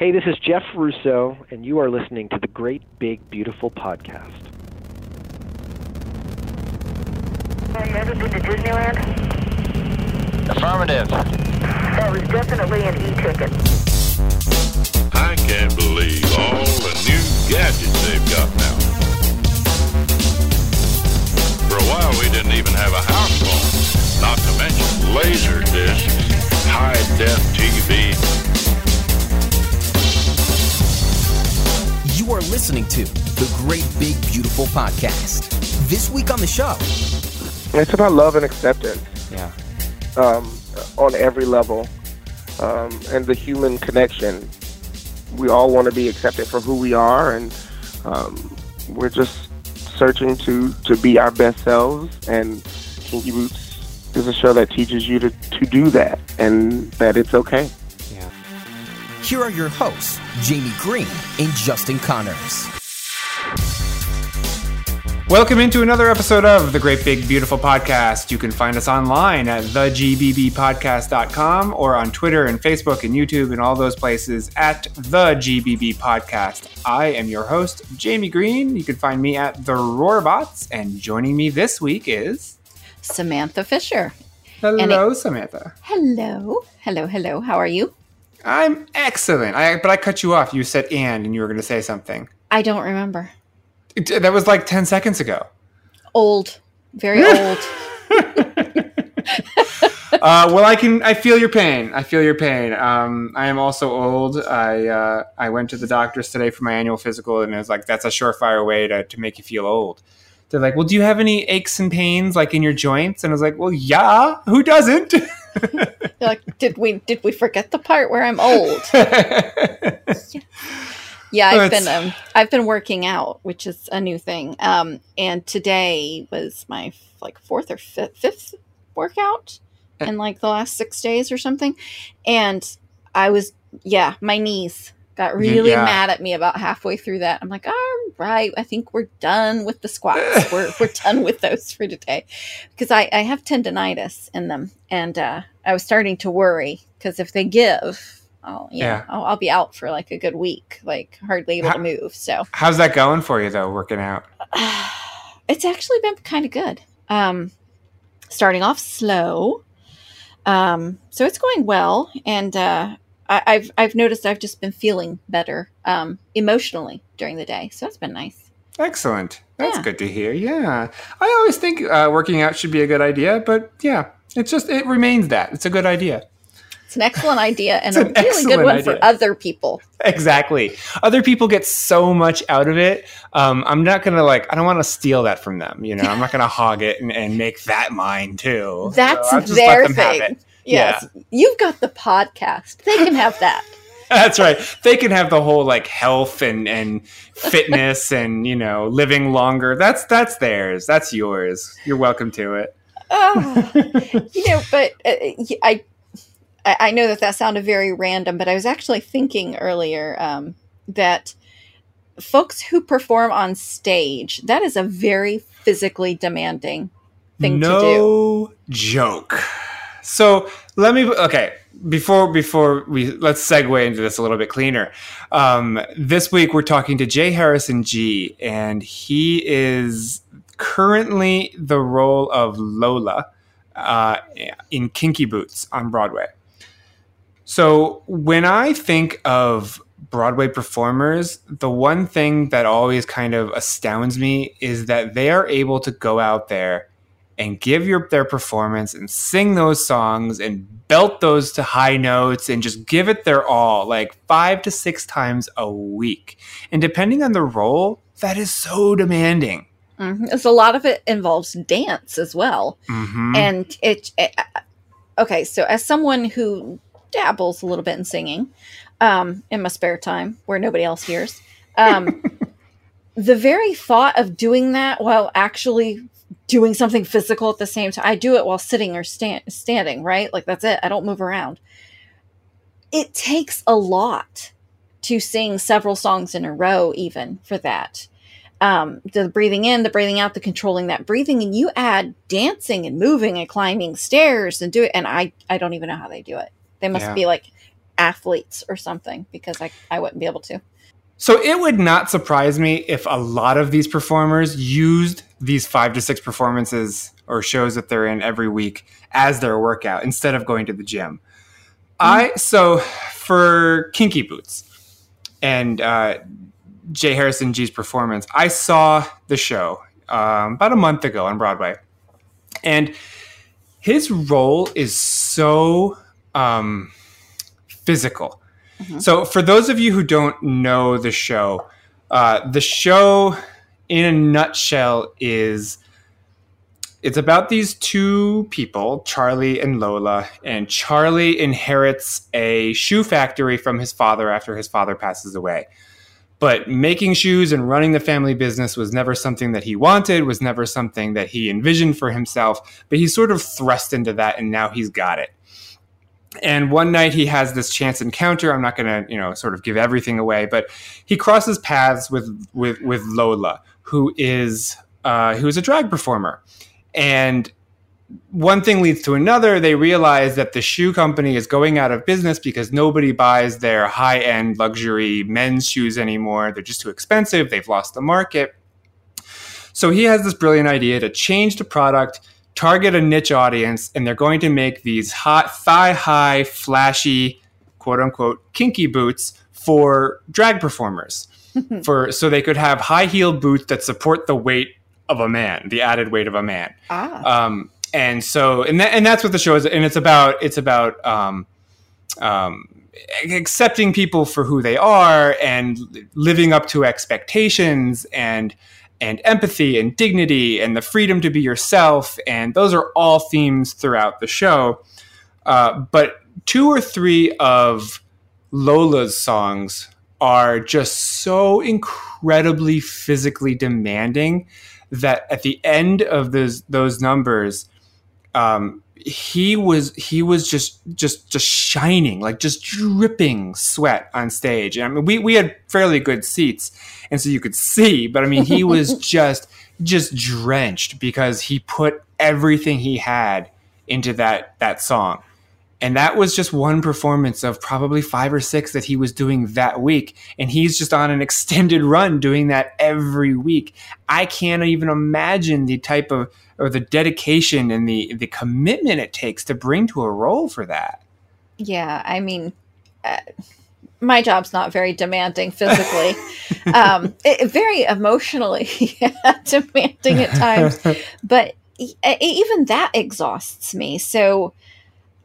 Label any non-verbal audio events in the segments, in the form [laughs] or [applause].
Hey, this is Jeff Russo, and you are listening to the Great Big Beautiful Podcast. Have you ever been to Disneyland? Affirmative. That was definitely an e-ticket. I can't believe all the new gadgets they've got now. For a while, we didn't even have a house phone, not to mention laser discs, high def TV. You are listening to the Great Big Beautiful Podcast. This week on the show, It's about love and acceptance yeah, um, on every level, um, and the human connection. We all want to be accepted for who we are, and um, we're just searching to to be our best selves. And Kinky Boots is a show that teaches you to to do that, and that it's okay. Here are your hosts, Jamie Green and Justin Connors. Welcome into another episode of the Great Big Beautiful Podcast. You can find us online at thegbbpodcast.com or on Twitter and Facebook and YouTube and all those places at the GBB Podcast. I am your host, Jamie Green. You can find me at the Roarbots, and joining me this week is Samantha Fisher. hello, Samantha. Hello. Hello, hello. How are you? I'm excellent. I, but I cut you off. You said and, and you were going to say something. I don't remember. It- that was like ten seconds ago. Old. Very [laughs] old. [laughs] uh, well, I can. I feel your pain. I feel your pain. Um, I am also old. I uh, I went to the doctors today for my annual physical, and it was like that's a surefire way to to make you feel old. They're like, "Well, do you have any aches and pains like in your joints?" And I was like, "Well, yeah. Who doesn't?" [laughs] You're like, did we did we forget the part where I'm old? [laughs] Yeah, I've That's- been um, I've been working out, which is a new thing. Um, and today was my like fourth or fifth, fifth workout in like the last six days or something, and I was yeah, my knees got really Yeah. mad at me about halfway through that. I'm like, all right, I think we're done with the squats. we're [laughs] we're done with those for today because I I have tendonitis in them, and uh, I was starting to worry because if they give. I'll, you know, Yeah. I'll, I'll be out for like a good week, like hardly able How- to move. So How's that going for you though? Working out. [sighs] it's actually been kind of good. Um, starting off slow, um, so it's going well, and uh, I, I've I've noticed I've just been feeling better um, emotionally during the day, so that's been nice. Excellent. That's Yeah. good to hear. Yeah, I always think uh, working out should be a good idea, but yeah, it's just it remains that it's a good idea. It's an excellent idea and a really good one for other people. Exactly. Other people get so much out of it. Um, I'm not gonna like. I don't want to steal that from them. You know, I'm not gonna hog it and, and make that mine too. That's So their have thing. Yes, you've got the podcast; they can have that. [laughs] That's right. They can have the whole like health and and fitness [laughs] and you know living longer. That's that's theirs. That's yours. You're welcome to it. Ah, [laughs] you know, but uh, I know that that sounded very random, but I was actually thinking earlier um, that folks who perform on stage that is a very physically demanding thing to do. no joke. So let me okay before before we let's segue into this a little bit cleaner. Um, this week we're talking to J. Harrison Ghee, and he is currently the role of Lola uh, in Kinky Boots on Broadway. So when I think of Broadway performers, the one thing that always kind of astounds me is that they are able to go out there and give your their performance and sing those songs and belt those to high notes and just give it their all like 5 to 6 times a week. And depending on the role, that is so demanding. Mhm. It's a lot of it involves dance as well. Mhm. and it, it okay so as someone who dabbles a little bit in singing um in my spare time where nobody else hears um [laughs] the very thought of doing that while actually doing something physical at the same time i do it while sitting or stand, standing right like that's it i don't move around it takes a lot to sing several songs in a row even for that um, the breathing in, the breathing out, the controlling that breathing, and you add dancing and moving and climbing stairs and do it. And I, I don't even know how they do it. They must Yeah. be like athletes or something because I, I wouldn't be able to. So it would not surprise me if a lot of these performers used these five to six performances or shows that they're in every week as their workout instead of going to the gym. I so for Kinky Boots and uh, J. Harrison Ghee's performance, I saw the show um, about a month ago on Broadway, and his role is so um, physical. So, for those of you who don't know the show, uh, the show in a nutshell is it's about these two people, Charlie and Lola, and Charlie inherits a shoe factory from his father after his father passes away. But making shoes and running the family business was never something that he wanted, was never something that he envisioned for himself, but he's sort of thrust into that and now he's got it. And one night he has this chance encounter. I'm not going to, you know, sort of give everything away, but he crosses paths with with with Lola, who is uh, who is a drag performer, and one thing leads to another. They realize that the shoe company is going out of business because nobody buys their high end luxury men's shoes anymore. They're just too expensive. They've lost the market. So he has this brilliant idea to change the product, target a niche audience, and they're going to make these hot, thigh high, flashy, quote unquote, kinky boots for drag performers. [laughs] for so they could have high heeled boots that support the weight of a man, the added weight of a man. Ah. Um, and so, and that, and that's what the show is, and it's about. It's about um, um, accepting people for who they are and living up to expectations and and empathy and dignity and the freedom to be yourself. And those are all themes throughout the show. Uh, but two or three of Lola's songs are just so incredibly physically demanding that at the end of those those numbers, um, he was he was just just just shining like just dripping sweat on stage. And I mean, we we had fairly good seats, and so you could see, but I mean, he was [laughs] just just drenched because he put everything he had into that that song. And that was just one performance of probably five or six that he was doing that week. And he's just on an [laughs] extended run doing that every week. I can't even imagine the type of or the dedication and the the commitment it takes to bring to a role for that. Yeah, I mean, uh, my job's not very demanding physically, [laughs] um, it, very emotionally [laughs] demanding at times, [laughs] but e- even that exhausts me. So,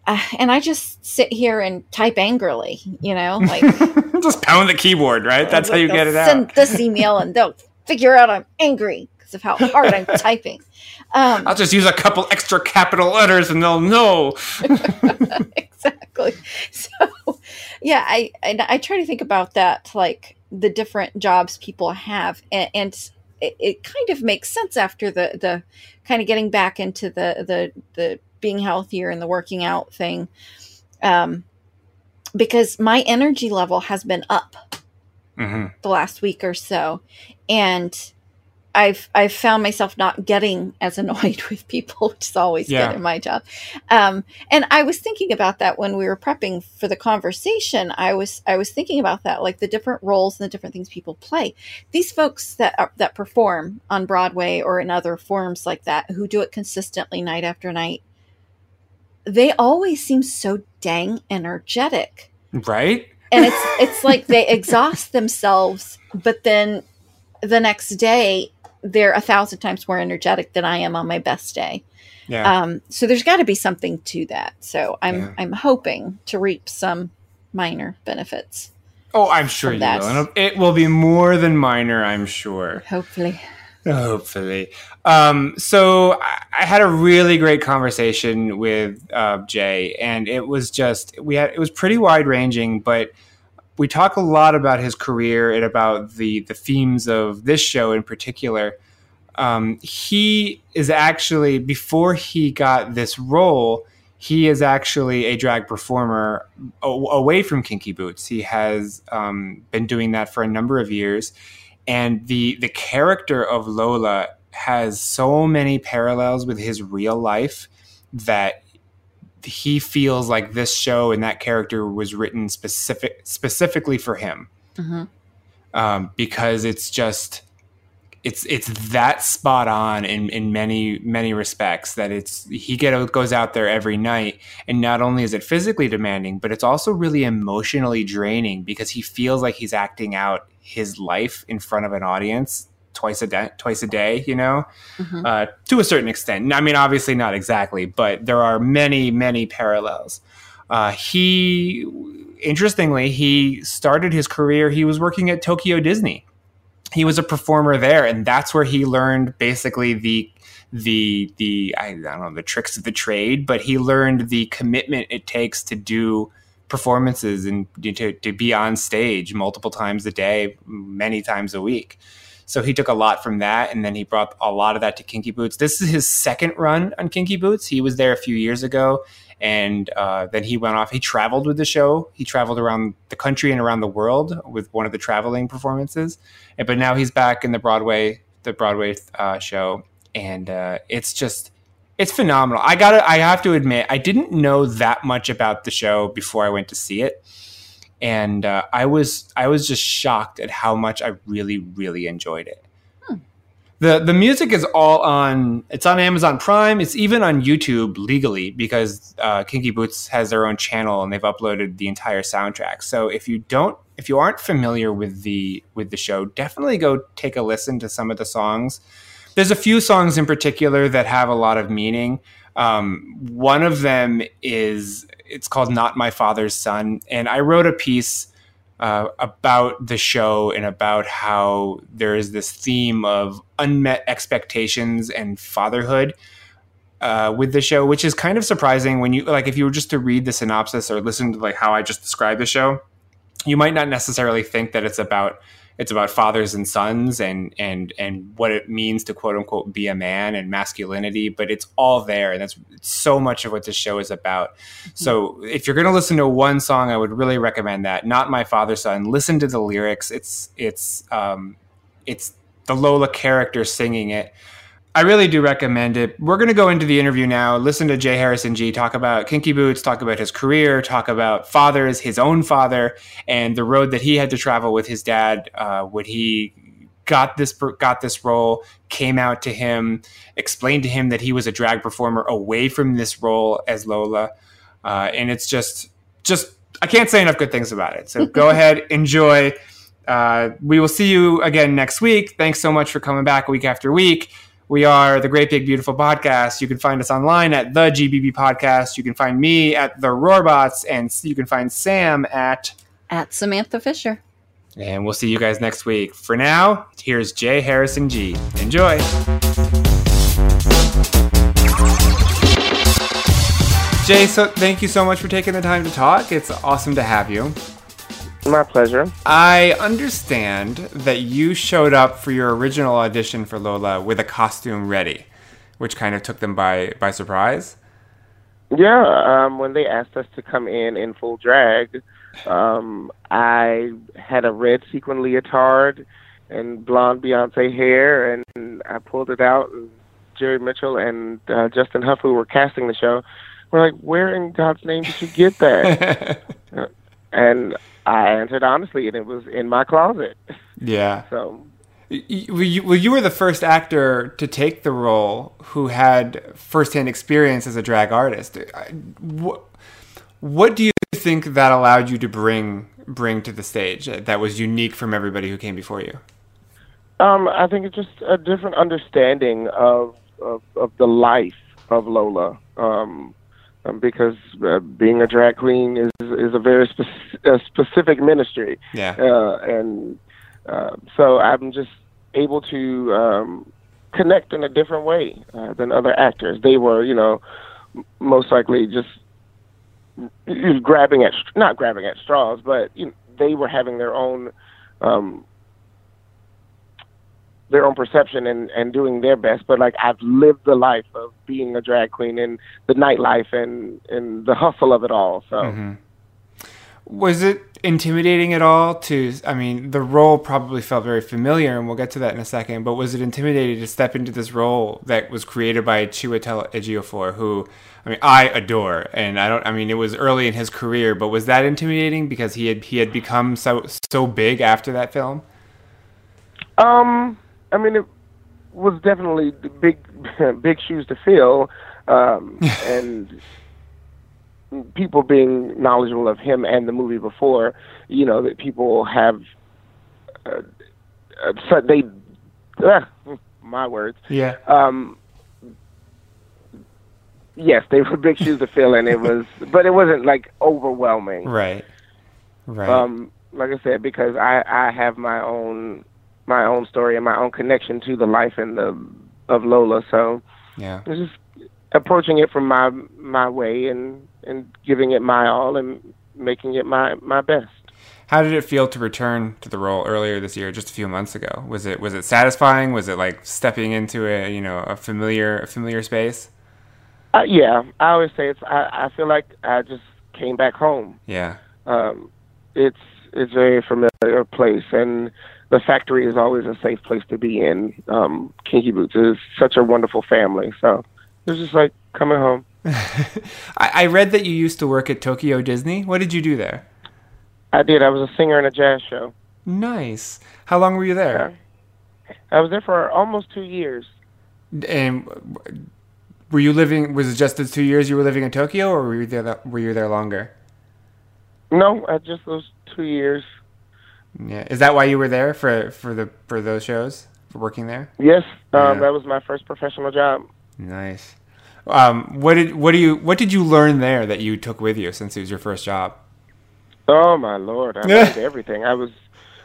uh, and I just sit here and type angrily, you know, like just pound the keyboard, right? That's how you get it out. Send this email and they'll figure out I'm angry because of how hard I'm [laughs] typing. Um, I'll just use a couple extra capital letters and they'll know. [laughs] exactly. So, yeah, I, I I try to think about that, like the different jobs people have, and, and it, it kind of makes sense after the the kind of getting back into the the the being healthier and the working out thing, um, because my energy level has been up hmm the last week or so, and I've I've found myself not getting as [laughs] annoyed with people, which is always Yeah. good in my job. Um, and I was thinking about that when we were prepping for the conversation. I was I was thinking about that, like the different roles and the different things people play. These folks that are, that perform on Broadway or in other forms like that, who do it consistently night after night, they always seem so dang energetic Right? and it's it's like they exhaust themselves but then the next day they're a thousand times more energetic than i am on my best day Yeah. um, so there's got to be something to that so i'm Yeah. i'm hoping to reap some minor benefits oh, I'm sure you that. will. And it will be more than minor, I'm sure. hopefully Hopefully. Um, so I, I had a really great conversation with uh, Jay, and it was just we had it was pretty wide ranging, but we talk a lot about his career and about the the themes of this show in particular. Um, he is actually before he got this role, he is actually a drag performer a- away from Kinky Boots. He has um, been doing that for a number of years and the the character of Lola has so many parallels with his real life that he feels like this show and that character was written specific specifically for him Mhm. um, because it's just it's it's that spot on in in many many respects that it's he get goes out there every night and not only is it physically demanding but it's also really emotionally draining because he feels like he's acting out his life in front of an audience twice a day twice a day you know? Mhm. uh, to a certain extent. I mean obviously not exactly but there are many many parallels. Uh, he interestingly he started his career he was working at tokyo disney. He was a performer there and that's where he learned basically the the the I, I don't know the tricks of the trade but he learned the commitment it takes to do performances and to, to be on stage multiple times a day many times a week so he took a lot from that and then he brought a lot of that to kinky boots. This is his second run on kinky boots. He was there a few years ago and uh, then he went off he traveled with the show. He traveled around the country and around the world with one of the traveling performances. But now he's back in the broadway the broadway uh, show and uh, it's just it's phenomenal. I gotta i have to admit i didn't know that much about the show before i went to see it and uh, i was i was just shocked at how much i really really enjoyed it the the music is all on it's on Amazon Prime. It's even on YouTube legally because uh, Kinky Boots has their own channel and they've uploaded the entire soundtrack. So if you don't if you aren't familiar with the with the show, definitely go take a listen to some of the songs. There's a few songs in particular that have a lot of meaning. Um, one of them is it's called "Not My Father's Son," and I wrote a piece uh, about the show and about how there is this theme of unmet expectations and fatherhood uh, with the show, which is kind of surprising when you like if you were just to read the synopsis or listen to like how I just described the show, you might not necessarily think that it's about it's about fathers and sons and and and what it means to quote unquote be a man and masculinity but it's all there and that's so much of what this show is about. So if you're going to listen to one song i would really recommend that. Not my father son. Listen to the lyrics. It's it's um it's the lola character singing it I really do recommend it. We're going to go into the interview now, listen to J. Harrison Ghee talk about Kinky Boots, talk about his career, talk about fathers, his own father, and the road that he had to travel with his dad uh, when he got this got this role, came out to him, explained to him that he was a drag performer away from this role as Lola, uh, and it's just just I can't say enough good things about it. So go [laughs] ahead, enjoy. Uh, we will see you again next week. Thanks so much for coming back week after week. We are the Great Big Beautiful Podcast. You can find us online at the GBB Podcast. You can find me at the Roarbots, and you can find Sam at. At Samantha Fisher. And we'll see you guys next week. For now, here's J. Harrison Ghee. Enjoy. Jay, so thank you so much for taking the time to talk. It's awesome to have you. My pleasure. I understand that you showed up for your original audition for Lola with a costume ready, which kind of took them by by surprise. Yeah, um, when they asked us to come in in full drag, um, I had a red sequin leotard and blonde Beyonce hair, and I pulled it out. And Jerry Mitchell and uh, Justin Huff, who were casting the show, were like, "Where in God's name did you get that?" [laughs] and I answered honestly, and it was in my closet. yeah. So Well, you, well, you were the first actor to take the role who had firsthand experience as a drag artist. What, what do you think that allowed you to bring bring to the stage that was unique from everybody who came before you? Um, I think it's just a different understanding of of, of the life of Lola. Um, um, because uh, being a drag queen is is a very spec- a specific ministry, Yeah. uh, and uh, so I'm just able to um, connect in a different way uh, than other actors. They were, you know, m- most likely just mm, grabbing at not grabbing at straws, but you know, they were having their own um, their own perception and and doing their best. But like I've lived the life of being a drag queen and the nightlife and and the hustle of it all. So. Mhm. Was it intimidating at all to I mean, the role probably felt very familiar and we'll get to that in a second, but was it intimidating to step into this role that was created by Chiwetel Ejiofor who I mean, I adore and I don't I mean, it was early in his career, but was that intimidating because he had he had become so so big after that film? Um, I mean, it was definitely big, [laughs] big shoes to fill, um, [laughs] and people being knowledgeable of him and the movie before, you know, that people have, uh, uh, they, uh, my words, Yeah. um, yes, they were big shoes to fill, and it was, [laughs] but it wasn't like overwhelming. Right. Right. Um, like I said, because I I have my own my own story and my own connection to the life and the of Lola, so yeah. it's just approaching it from my my way and and giving it my all and making it my my best. How did it feel to return to the role earlier this year, just a few months ago? Was it was it satisfying? Was it like stepping into a you know a familiar a familiar space? Uh, yeah, I always say it's. I, I feel like I just came back home. Yeah, Um, it's it's a very familiar place, and the factory is always a safe place to be in. Um, Kinky Boots is such a wonderful family, so it's just like coming home. [laughs] I, I read that you used to work at Tokyo Disney. What did you do there? I did. I was a singer in a jazz show. Nice. How long were you there? I was there for almost two years. And were you living? Was it just the two years you were living in Tokyo, or were you there? Were you there longer? No, I just those two years. Yeah. Is that why you were there for for the for those shows for working there? Yes, um, Yeah. that was my first professional job. Nice. Um, what did what do you what did you learn there that you took with you since it was your first job? Oh my lord, I learned [laughs] everything. I was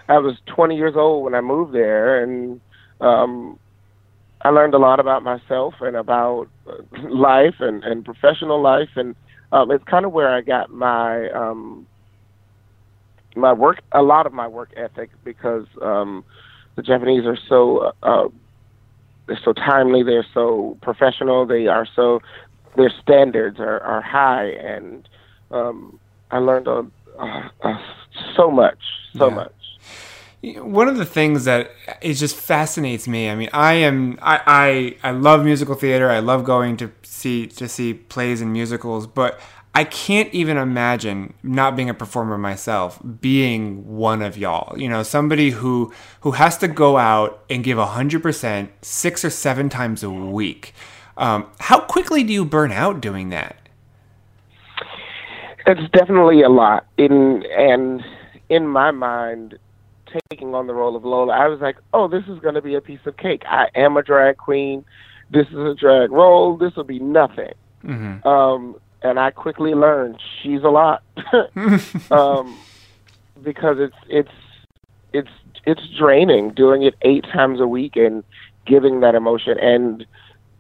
I was 20 years old when I moved there, and um, I learned a lot about myself and about uh, life and and professional life, and um, it's kind of where I got my um, my work a lot of my work ethic because um, the Japanese are so uh, they're so timely, they're so professional, they are so their standards are, are high, and um, I learned a, uh, uh, so much, so Yeah. much. One of the things that it just fascinates me. I mean, I am I, I I love musical theater. I love going to see to see plays and musicals, but I can't even imagine not being a performer myself being one of y'all. You know, somebody who who has to go out and give hundred percent six or seven times a week. Um, how quickly do you burn out doing that? It's definitely a lot. In and in my mind, taking on the role of Lola, I was like, "Oh, this is going to be a piece of cake. I am a drag queen. This is a drag role. This will be nothing." hmm Um, and I quickly learned she's a lot, [laughs] um, because it's it's it's it's draining doing it eight times a week and giving that emotion. And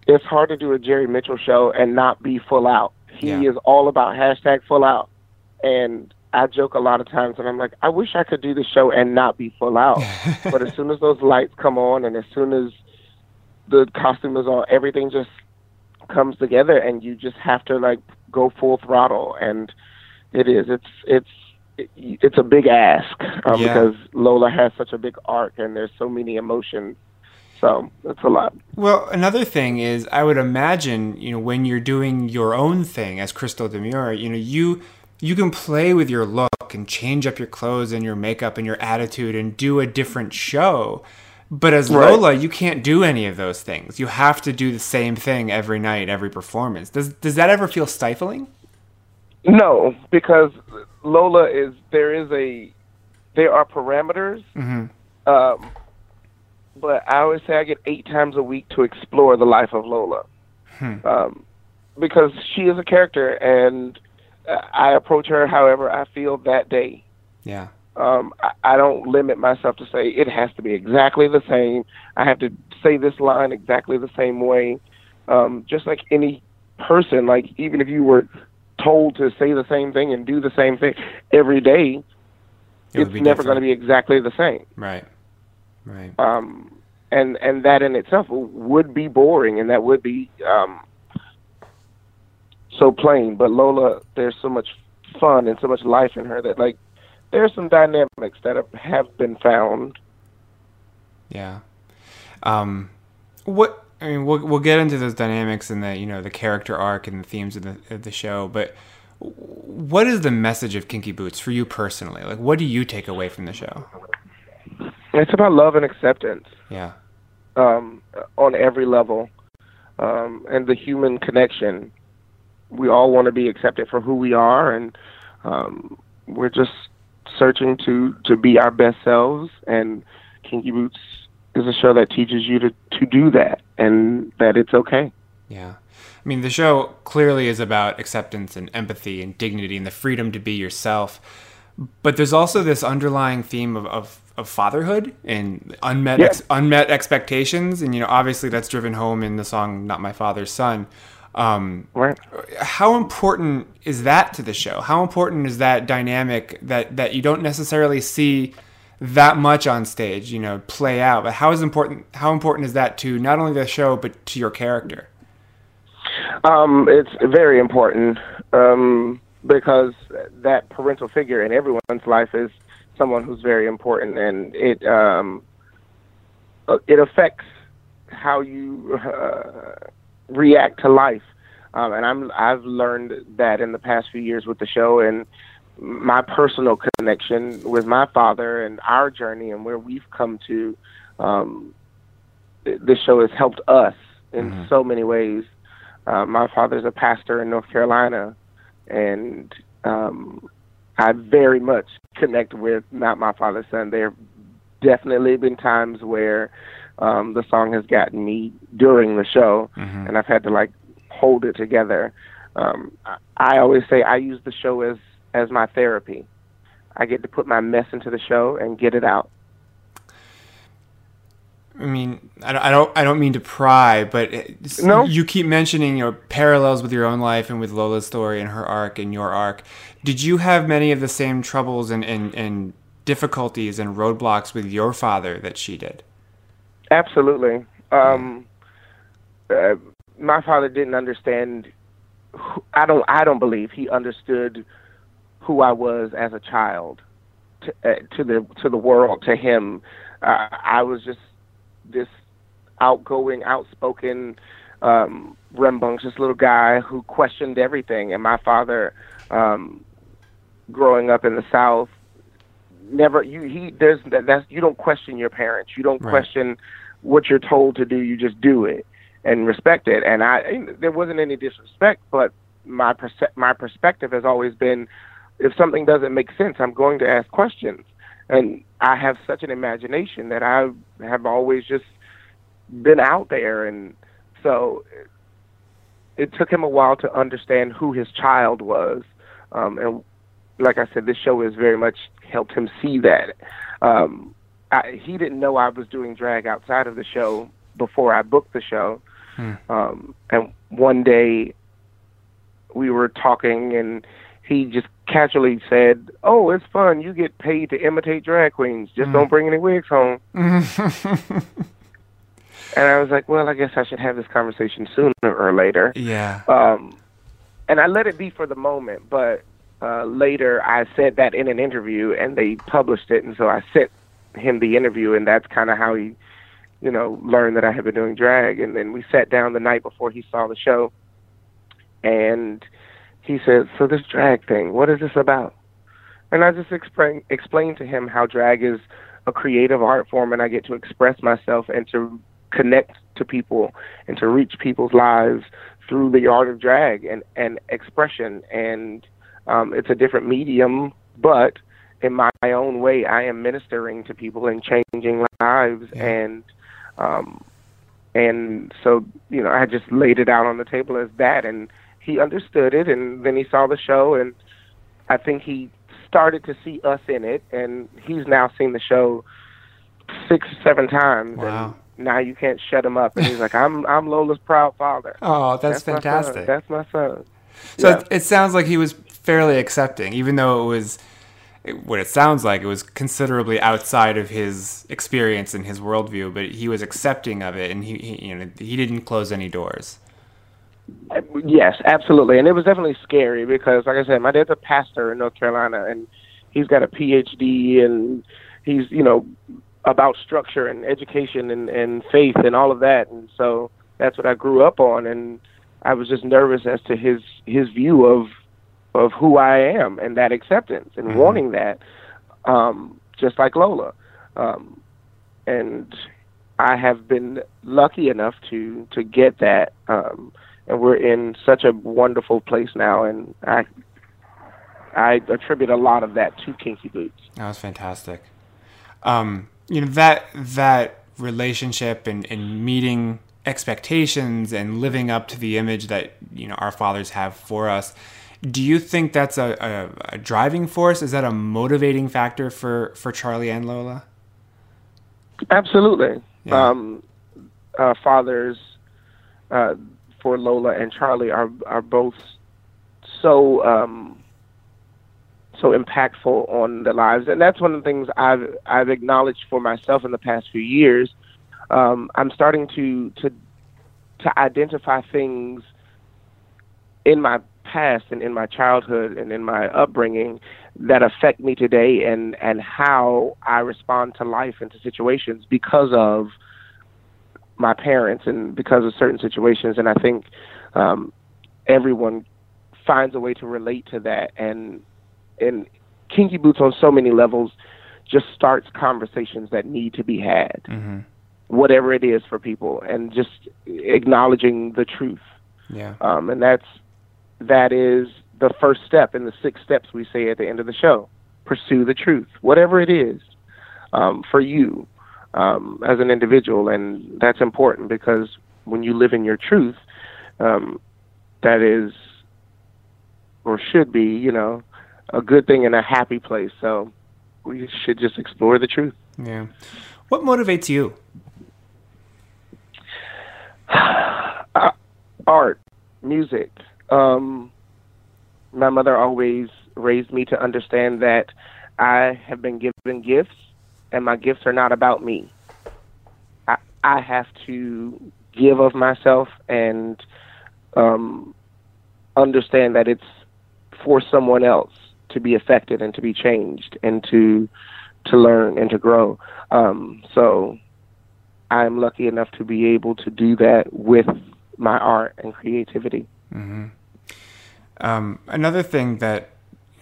it's hard to do a Jerry Mitchell show and not be full out. He Yeah. is all about hashtag full out, and I joke a lot of times, and I'm like, I wish I could do the show and not be full out. [laughs] but as soon as those lights come on, and as soon as the costume is on, everything just comes together, and you just have to like go full throttle. And it is. It's it's it's a big ask um, Yeah. because Lola has such a big arc, and there's so many emotions. So that's a lot. Well, another thing is, I would imagine, you know, when you're doing your own thing as Crystal Demure, you know, you you can play with your look and change up your clothes and your makeup and your attitude and do a different show. But as Right. Lola, you can't do any of those things. You have to do the same thing every night, every performance. Does does that ever feel stifling? No, because Lola is there is a there are parameters. hmm Um, but I always say I get eight times a week to explore the life of Lola, Hmm. um, because she is a character, and I approach her however I feel that day. Yeah. Um, I, I don't limit myself to say it has to be exactly the same. I have to say this line exactly the same way. Um, just like any person, like even if you were told to say the same thing and do the same thing every day, It it's never going to be exactly the same. Right. Right. Um, and and that in itself would be boring, and that would be um, so plain. But Lola, there's so much fun and so much life in her that like there's some dynamics that have, have been found. Yeah. Um, what I mean, we'll we'll get into those dynamics and the you know the character arc and the themes of the of the show, but what is the message of Kinky Boots for you personally? Like, what do you take away from the show? It's about love and acceptance Yeah. um, on every level, um, and the human connection. We all want to be accepted for who we are, and um, we're just searching to to be our best selves. And Kinky Boots is a show that teaches you to to do that, and that it's okay. Yeah. I mean, the show clearly is about acceptance and empathy and dignity and the freedom to be yourself. But there's also this underlying theme of, of, of fatherhood and unmet Yeah. ex, unmet expectations. And, you know, obviously that's driven home in the song Not My Father's Son. Um, Right. how important is that to the show? How important is that dynamic that, that you don't necessarily see that much on stage, you know, play out? But how is important how important is that to not only the show but to your character? Um, it's very important um, because that parental figure in everyone's life is someone who's very important, and it um, uh, it affects how you uh, react to life. Um, and I'm I've learned that in the past few years with the show and my personal connection with my father and our journey and where we've come to. Um, this show has helped us in so many ways. Uh, my father's a pastor in North Carolina, and um, I very much connect with not my father's son. There have definitely been times where um, the song has gotten me during the show, and I've had to like hold it together. Um, I, I always say I use the show as as my therapy. I get to put my mess into the show and get it out. I mean, I don't, I don't, I don't mean to pry, but No. you keep mentioning your parallels with your own life and with Lola's story and her arc and your arc. Did you have many of the same troubles and, and, and difficulties and roadblocks with your father that she did? Absolutely. Um, uh, my father didn't understand. Who, I don't. I don't believe he understood who I was as a child to, uh, to the to the world. To him, uh, I was just this outgoing, outspoken, um, rambunctious little guy who questioned everything. And my father, um, growing up in the South, never you he there's that, that's you don't question your parents. You don't Right. question what you're told to do. You just do it and respect it. And I there wasn't any disrespect, but my perce- my perspective has always been if something doesn't make sense, I'm going to ask questions. And I have such an imagination that I have always just been out there and so it took him a while to understand who his child was. Um, and like I said, this show has very much helped him see that. Um, I, he didn't know I was doing drag outside of the show before I booked the show. Um, and one day we were talking, and he just casually said, "Oh, it's fun. You get paid to imitate drag queens. Just don't bring any wigs home." [laughs] and I was like, "Well, I guess I should have this conversation sooner or later." Yeah. um, and I let it be for the moment. But uh, later, I said that in an interview, and they published it, and so I sent him the interview, and that's kind of how he, you know, learned that I had been doing drag. And then we sat down the night before he saw the show, and he said, "So this drag thing, what is this about?" And I just explain explained to him how drag is a creative art form, and I get to express myself and to connect to people and to reach people's lives through the art of drag and, and expression. And um, it's a different medium, but in my own way, I am ministering to people and changing lives. And um, and so you know, I just laid it out on the table as that, and he understood it. And then he saw the show, and I think he started to see us in it. And he's now seen the show six, seven times. Wow. And now you can't shut him up. And he's like, "I'm I'm Lola's proud father." [laughs] Oh, that's, my son. fantastic. That's my son. So Yeah. it sounds like he was fairly accepting, even though it was it- what it sounds like it was considerably outside of his experience and his worldview. But he was accepting of it, and he, he you know he didn't close any doors. Yes, absolutely, and it was definitely scary because, like I said, my dad's a pastor in North Carolina, and he's got a PhD, and he's you know about structure and education and and faith and all of that, and so that's what I grew up on, and I was just nervous as to his his view of of who I am and that acceptance and Mhm. wanting that, um, just like Lola, um, and I have been lucky enough to to get that, um, and we're in such a wonderful place now, and I I attribute a lot of that to Kinky Boots. That was fantastic. Um, you know that that relationship and, and meeting expectations and living up to the image that you know our fathers have for us. Do you think that's a, a, a driving force? Is that a motivating factor for for Charlie and Lola? Absolutely. Yeah. Um, uh, fathers uh, for Lola and Charlie are are both so um, so impactful on the lives, and that's one of the things I've I've acknowledged for myself in the past few years. Um, I'm starting to to to identify things in my past and in my childhood and in my upbringing that affect me today and and how I respond to life and to situations because of my parents and because of certain situations and I think um, everyone finds a way to relate to that and and Kinky Boots on so many levels just starts conversations that need to be had Mm-hmm. whatever it is for people and just acknowledging the truth Yeah. um, and that's that is the first step in the six steps we say at the end of the show. Pursue the truth, whatever it is, um, for you um, as an individual, and that's important because when you live in your truth, um, that is or should be, you know, a good thing and a happy place. So we should just explore the truth. Yeah. What motivates you? [sighs] uh, art, music. Um, my mother always raised me to understand that I have been given gifts, and my gifts are not about me. I I have to give of myself and um, understand that it's for someone else to be affected and to be changed and to to learn and to grow. Um, so I'm lucky enough to be able to do that with my art and creativity. Mm-hmm. Um, another thing that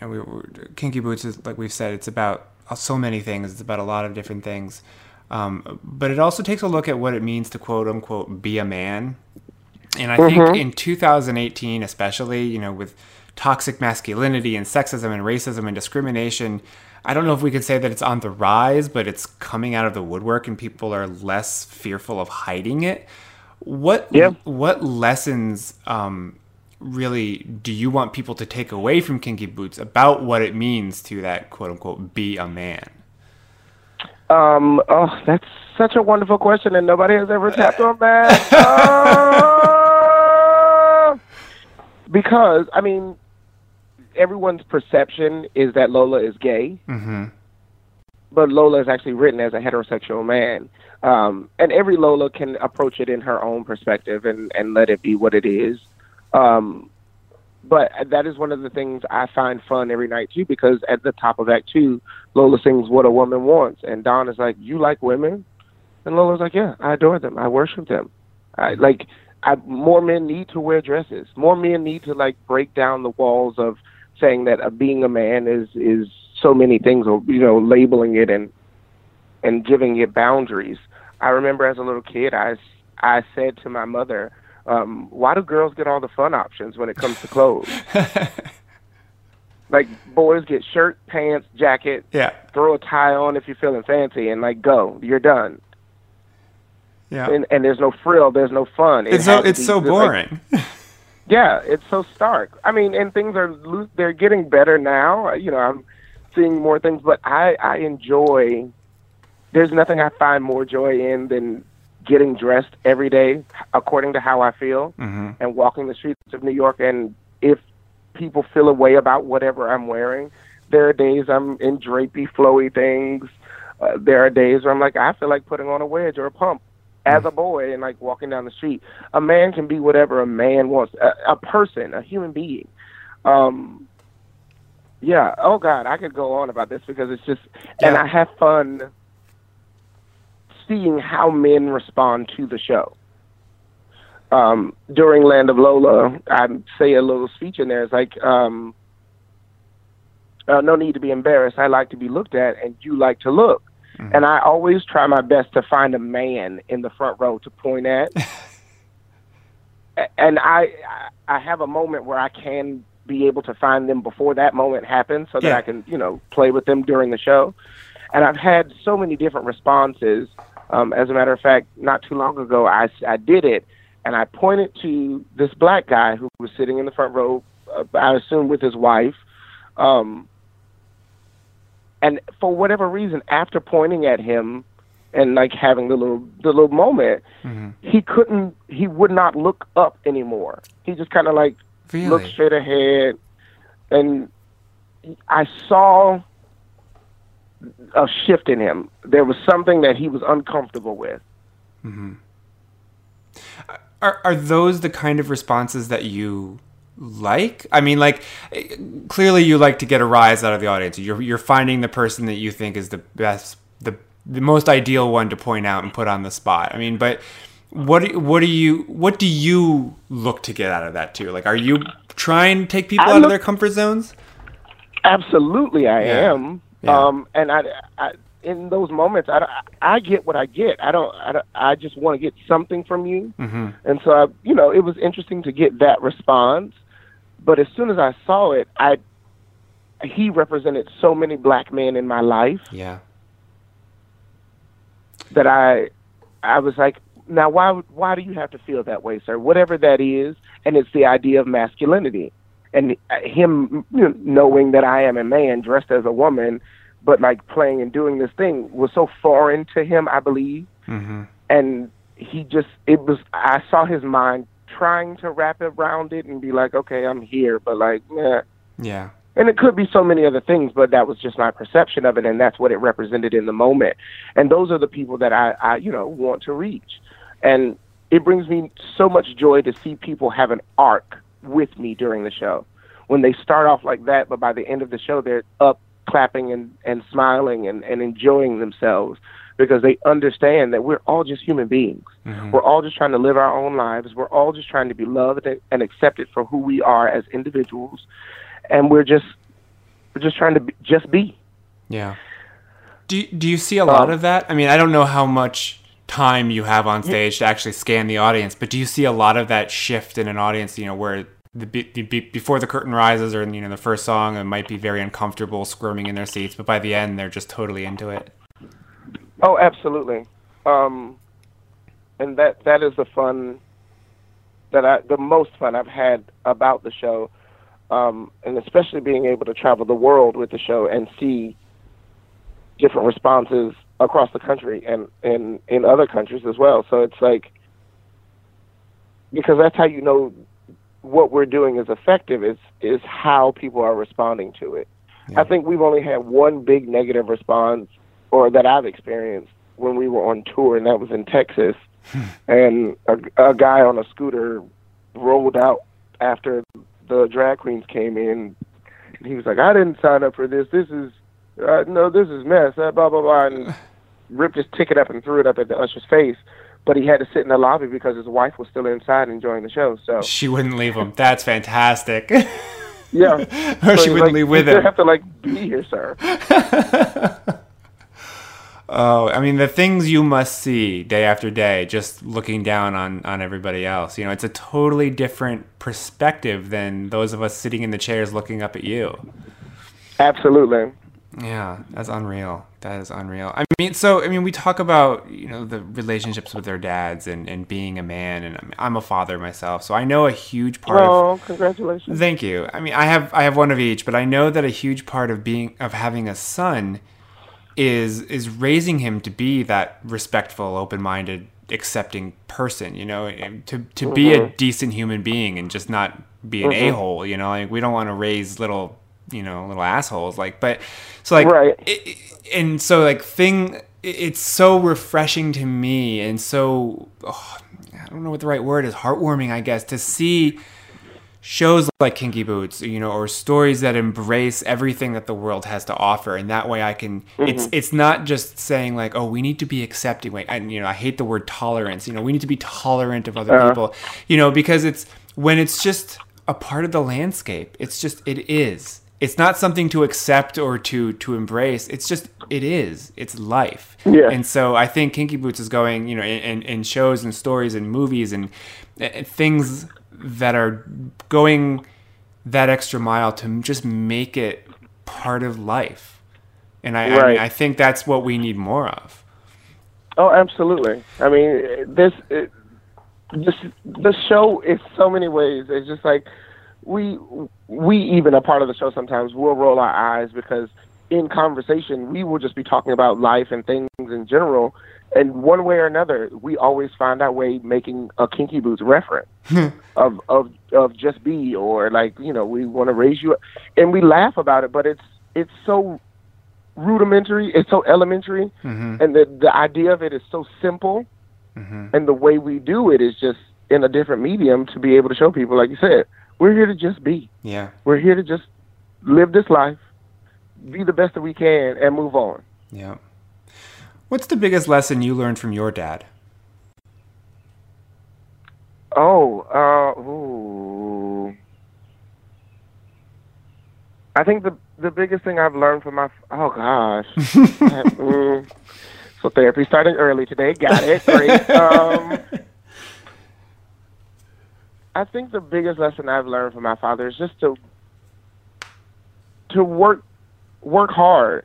you know, we, Kinky Boots is like we've said, it's about so many things. It's about a lot of different things, um, but it also takes a look at what it means to quote unquote be a man. And I think in 2018, especially, you know, with toxic masculinity and sexism and racism and discrimination, I don't know if we could say that it's on the rise, but it's coming out of the woodwork, and people are less fearful of hiding it. What Yeah. what lessons um, really do you want people to take away from Kinky Boots about what it means to that quote unquote be a man? Um, oh, that's such a wonderful question, and nobody has ever tapped on that. Oh! [laughs] because I mean, everyone's perception is that Lola is gay, Mm-hmm. but Lola is actually written as a heterosexual man. Um, and every Lola can approach it in her own perspective and, and let it be what it is. Um, but that is one of the things I find fun every night too, because at the top of Act Two, Lola sings "What a Woman Wants," and Don is like, "You like women?" And Lola's like, "Yeah, I adore them. I worship them. I like." I, more men need to wear dresses. More men need to like break down the walls of saying that uh, being a man is is so many things, or you know, labeling it and and giving it boundaries. I remember as a little kid, I I said to my mother, um, "Why do girls get all the fun options when it comes to clothes? [laughs] like boys get shirt, pants, jacket, yeah, throw a tie on if you're feeling fancy, and like go, you're done. yeah. And and there's no frill, there's no fun. It it's so it's so just, like, boring. [laughs] yeah, it's so stark. I mean, and things are lo- they're getting better now. You know, I'm seeing more things, but I I enjoy. There's nothing I find more joy in than getting dressed every day according to how I feel hmm and walking the streets of New York. And if people feel a way about whatever I'm wearing, there are days I'm in drapey, flowy things. Uh, there are days where I'm like, I feel like putting on a wedge or a pump as a boy and like walking down the street. A man can be whatever a man wants. A, a person, a human being. Um, yeah. Oh God, I could go on about this because it's just, and I have fun seeing how men respond to the show. Um, during Land of Lola, I say a little speech in there. It's like, um, uh, no need to be embarrassed. I like to be looked at, and you like to look. And I always try my best to find a man in the front row to point at. [laughs] And I, I I have a moment where I can be able to find them before that moment happens, so that Yeah. I can you know play with them during the show. And I've had so many different responses. Um, as a matter of fact, not too long ago, I, I did it, and I pointed to this black guy who was sitting in the front row. Uh, I assume with his wife. Um, and for whatever reason, after pointing at him and like having the little the little moment, Mhm. he couldn't he would not look up anymore. He just kind of like Really? looked straight ahead, and I saw a shift in him. There was something that he was uncomfortable with. Mm-hmm. Are are those the kind of responses that you like? I mean, like clearly you like to get a rise out of the audience. You're you're finding the person that you think is the best, the the most ideal one to point out and put on the spot. I mean, but what do- what do you what do you look to get out of that too? Like, are you trying to take people I out of their comfort zones? Absolutely, I Yeah. am. Yeah. Um, and I, I, in those moments, I, I get what I get. I don't. I, don't, I just want to get something from you. Mm-hmm. And so, I, you know, it was interesting to get that response. But as soon as I saw it, I, he represented so many black men in my life Yeah. that I, I was like, now why, would- why do you have to feel that way, sir? Whatever that is, and it's the idea of masculinity, and uh, him you know, knowing that I am a man dressed as a woman, but like playing and doing this thing was so foreign to him, I believe. Mm-hmm. and he just it was I saw his mind trying to wrap around it and be like, okay, I'm here, but like, yeah. Yeah. And it could be so many other things, but that was just my perception of it, and that's what it represented in the moment. And those are the people that I, I you know, want to reach. And it brings me so much joy to see people have an arc with me during the show. When they start off like that, but by the end of the show, they're up clapping and, and smiling and, and enjoying themselves because they understand that we're all just human beings. Mhm. We're all just trying to live our own lives. We're all just trying to be loved and- accepted for who we are as individuals, and we're just we're just trying to be, just be. Yeah. Do you, do you see a lot Um, of that? I mean, I don't know how much time you have on stage to actually scan the audience, but do you see a lot of that shift in an audience? You know, where the, be- the before the curtain rises, or you know, the first song, it might be very uncomfortable, squirming in their seats, but by the end, they're just totally into it. Oh, absolutely. Um, and that that is the fun that I the most fun I've had about the show, um, and especially being able to travel the world with the show and see different responses across the country and and in other countries as well. So it's like because that's how you know what we're doing is effective is is how people are responding to it. I think we've only had one big negative response or that I've experienced when we were on tour, and that was in Texas. and a, a guy on a scooter rolled out after the drag queens came in. And he was like, "I didn't sign up for this. This is uh, no, this is mess." Uh, blah blah blah, and ripped his ticket up and threw it up at the usher's face. But he had to sit in the lobby because his wife was still inside enjoying the show. So She wouldn't leave him. That's fantastic. [laughs] yeah, [laughs] or So she wouldn't like, leave with you him. have to like be here, sir. [laughs] Oh, I mean, the things you must see day after day, just looking down on, on everybody else. You know, it's a totally different perspective than those of us sitting in the chairs looking up at you. Absolutely. Yeah, that's unreal. That is unreal. I mean, so, I mean, we talk about, you know, the relationships with their dads and, and being a man, and I'm- I'm a father myself, so I know a huge part of. Oh, congratulations. Thank you. I mean, I have I have one of each, but I know that a huge part of being of having a son is is raising him to be that respectful, open-minded, accepting person, you know, to to be a mm-hmm. decent human being and just not be an mm-hmm. a-hole, you know? Like we don't want to raise little, you know, little assholes like but so like Right. i- i- and so like thing it- it's so refreshing to me and so oh, I don't know what the right word is heartwarming I guess to see shows like Kinky Boots you know or stories that embrace everything that the world has to offer and that way I can it's mm-hmm. it's not just saying like oh we need to be accepting like and you know I hate the word tolerance you know we need to be tolerant of other uh-huh. people you know because it's when it's just a part of the landscape it's just it is it's not something to accept or to to embrace it's just it is it's life Yeah. and so i think kinky boots is going you know in, in, shows and stories and movies and, and things that are going that extra mile to just make it part of life and i I, mean, I think that's what we need more of Oh, absolutely. I mean, this it, this the show is so many ways. It's just like we we even a part of the show sometimes we'll roll our eyes because in conversation we will just be talking about life and things in general, and one way or another we always find our way making a Kinky Boots reference hmm. of of of just be or like you know we want to raise you, up. and we laugh about it, but it's it's so rudimentary, it's so elementary, mm-hmm. and the the idea of it is so simple, mm-hmm. and the way we do it is just in a different medium to be able to show people, like you said, we're here to just be. yeah We're here to just live this life, be the best that we can, and move on. yeah what's the biggest lesson you learned from your dad Oh, uh, ooh. I think the the biggest thing I've learned from my oh gosh, [laughs] mm. so therapy starting early today. Got it. Great. Um, [laughs] I think the biggest lesson I've learned from my father is just to to work work hard.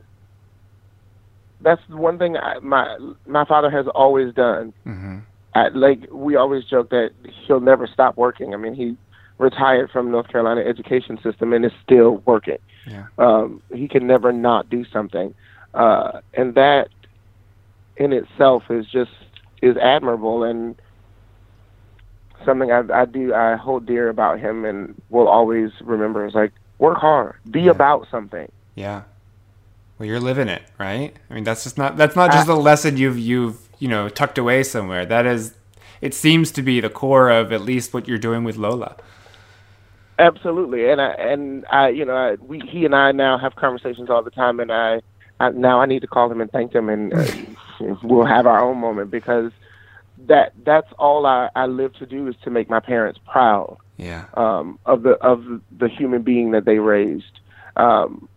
That's the one thing I, my my father has always done. I, like we always joke that he'll never stop working. I mean, he retired from North Carolina education system and is still working. Yeah. Um, he can never not do something, uh, and that in itself is just is admirable and something I, I do I hold dear about him and will always remember is like work hard, be about something. Yeah. Well, you're living it, right? I mean, that's just not that's not just a lesson you've you've you know tucked away somewhere. That is, it seems to be the core of at least what you're doing with Lola. Absolutely, and I and I, you know, I, we he and I now have conversations all the time, and I, I now I need to call him and thank him, and uh, [laughs] we'll have our own moment because that that's all I, I live to do is to make my parents proud Yeah. um, of the of the human being that they raised. Um,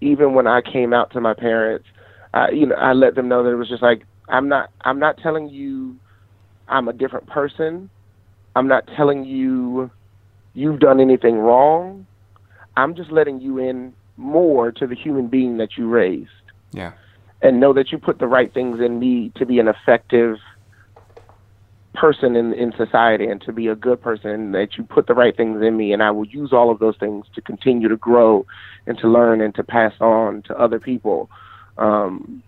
even when I came out to my parents, I, you know, I let them know that it was just like I'm not I'm not telling you I'm a different person. I'm not telling you you've done anything wrong. I'm just letting you in more to the human being that you raised Yeah. and know that you put the right things in me to be an effective person in, in society and to be a good person that you put the right things in me and I will use all of those things to continue to grow and to learn and to pass on to other people. Um,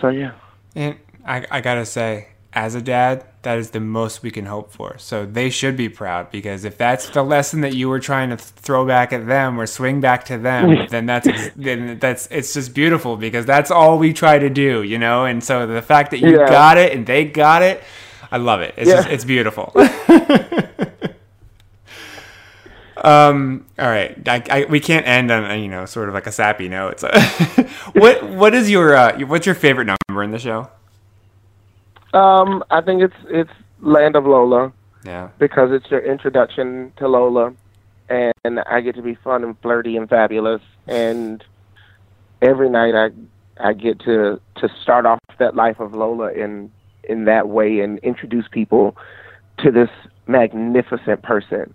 so yeah. And I, I gotta say, as a dad, that is the most we can hope for. So they should be proud because if that's the lesson that you were trying to throw back at them or swing back to them, [laughs] then that's then that's it's just beautiful because that's all we try to do, you know. And so the fact that you Yeah. got it and they got it, I love it. It's Yeah. just it's beautiful. [laughs] Um. All right. I, I, we can't end on a, you know sort of like a sappy note. So [laughs] what what is your uh, what's your favorite number in the show? Um, I think it's it's Land of Lola. Yeah. because it's your introduction to Lola, and I get to be fun and flirty and fabulous. And every night I I get to to start off that life of Lola in in that way and introduce people to this magnificent person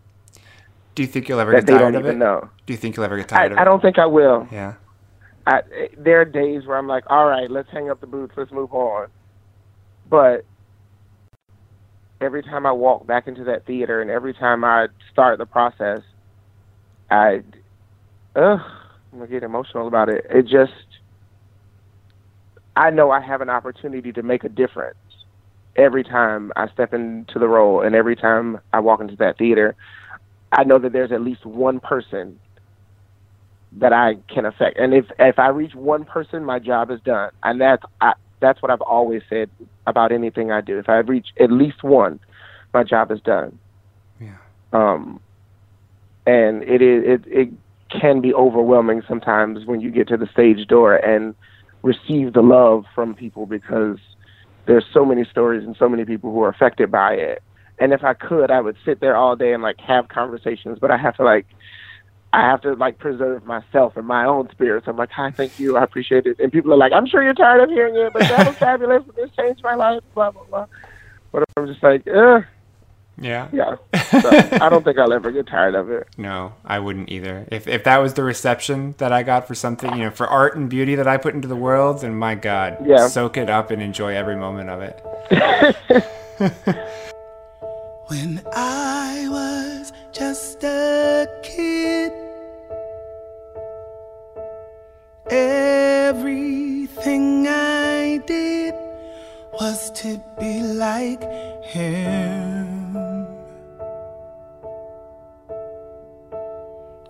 Do you think you'll ever get they tired don't of even it? know. Do you think you'll ever get I, tired of it? I don't think I will. Yeah. I, there are days where I'm like, all right, let's hang up the boots, let's move on. But every time I walk back into that theater and every time I start the process, I, ugh, I'm gonna get emotional about it. It just, I know I have an opportunity to make a difference every time I step into the role and every time I walk into that theater. I know that there's at least one person that I can affect. And if if I reach one person, my job is done. And that's I, that's what I've always said about anything I do. If I reach at least one, my job is done. Yeah. Um, and it is it it can be overwhelming sometimes when you get to the stage door and receive the love from people because there's so many stories and so many people who are affected by it. And if I could, I would sit there all day and like have conversations, but I have to like I have to like preserve myself and my own spirits. I'm like, hi, thank you, I appreciate it. And people are like, I'm sure you're tired of hearing it, but that was [laughs] fabulous. This changed my life. Blah blah blah. But I'm just like, eh, Yeah. yeah. So, [laughs] I don't think I'll ever get tired of it. No, I wouldn't either. If if that was the reception that I got for something, you know, for art and beauty that I put into the world, then my God, Yeah. soak it up and enjoy every moment of it. [laughs] When I was just a kid, everything I did was to be like him.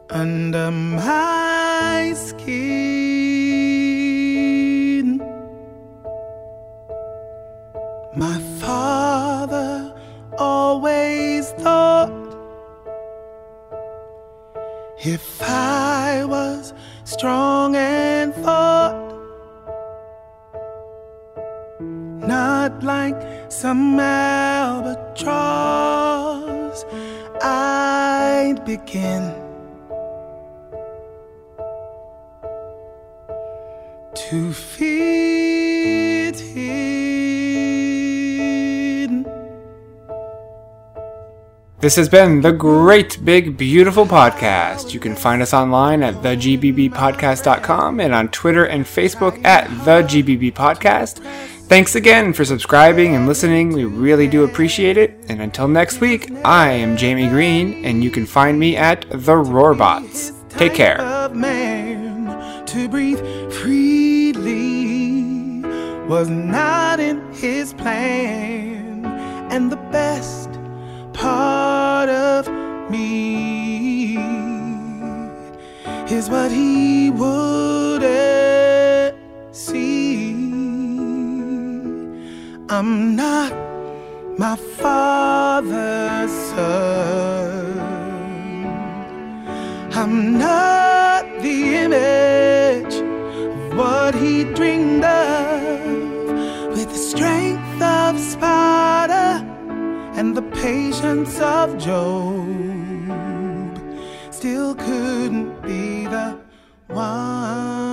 Under my skin, my father always thought if I was strong and fought, not like some albatross, I'd begin to fit This has been the Great Big Beautiful Podcast. You can find us online at thegbbpodcast.com and on Twitter and Facebook at thegbbpodcast. Thanks again for subscribing and listening. We really do appreciate it. And until next week, I am Jamie Greene, and you can find me at the Roarbots. Take care. To breathe freely was not in his plan, and the best part of me is what he wouldn't see. I'm not my father's son. I'm not the image of what he dreamed of with the strength of Sparta and the patience of Job. Still couldn't be the one.